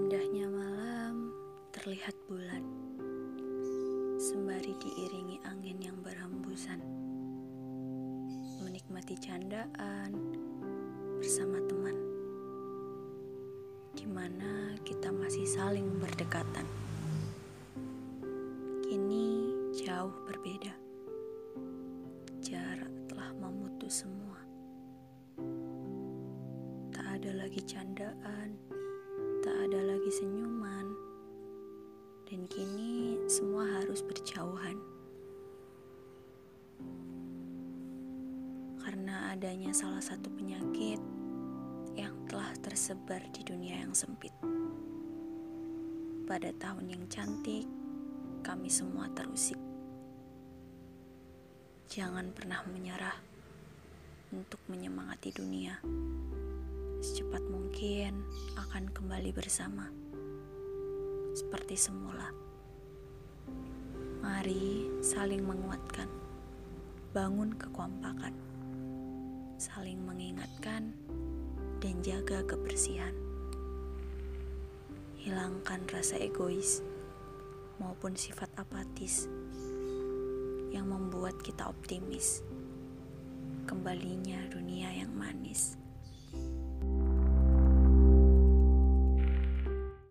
Indahnya malam terlihat bulan Sembari diiringi angin yang berhembusan. Menikmati candaan bersama teman. Di mana kita masih saling berdekatan. Kini jauh berbeda. Jarak telah memutus semua. Tak ada lagi candaan Tak ada lagi senyuman, dan kini semua harus berjauhan karena adanya salah satu penyakit yang telah tersebar di dunia yang sempit. Pada tahun yang cantik, kami semua terusik. Jangan pernah menyerah untuk menyemangati dunia secepat mungkin akan kembali bersama, seperti semula. Mari saling menguatkan, bangun kekompakan, saling mengingatkan, dan jaga kebersihan. Hilangkan rasa egois maupun sifat apatis yang membuat kita optimis. Kembalinya dunia yang manis.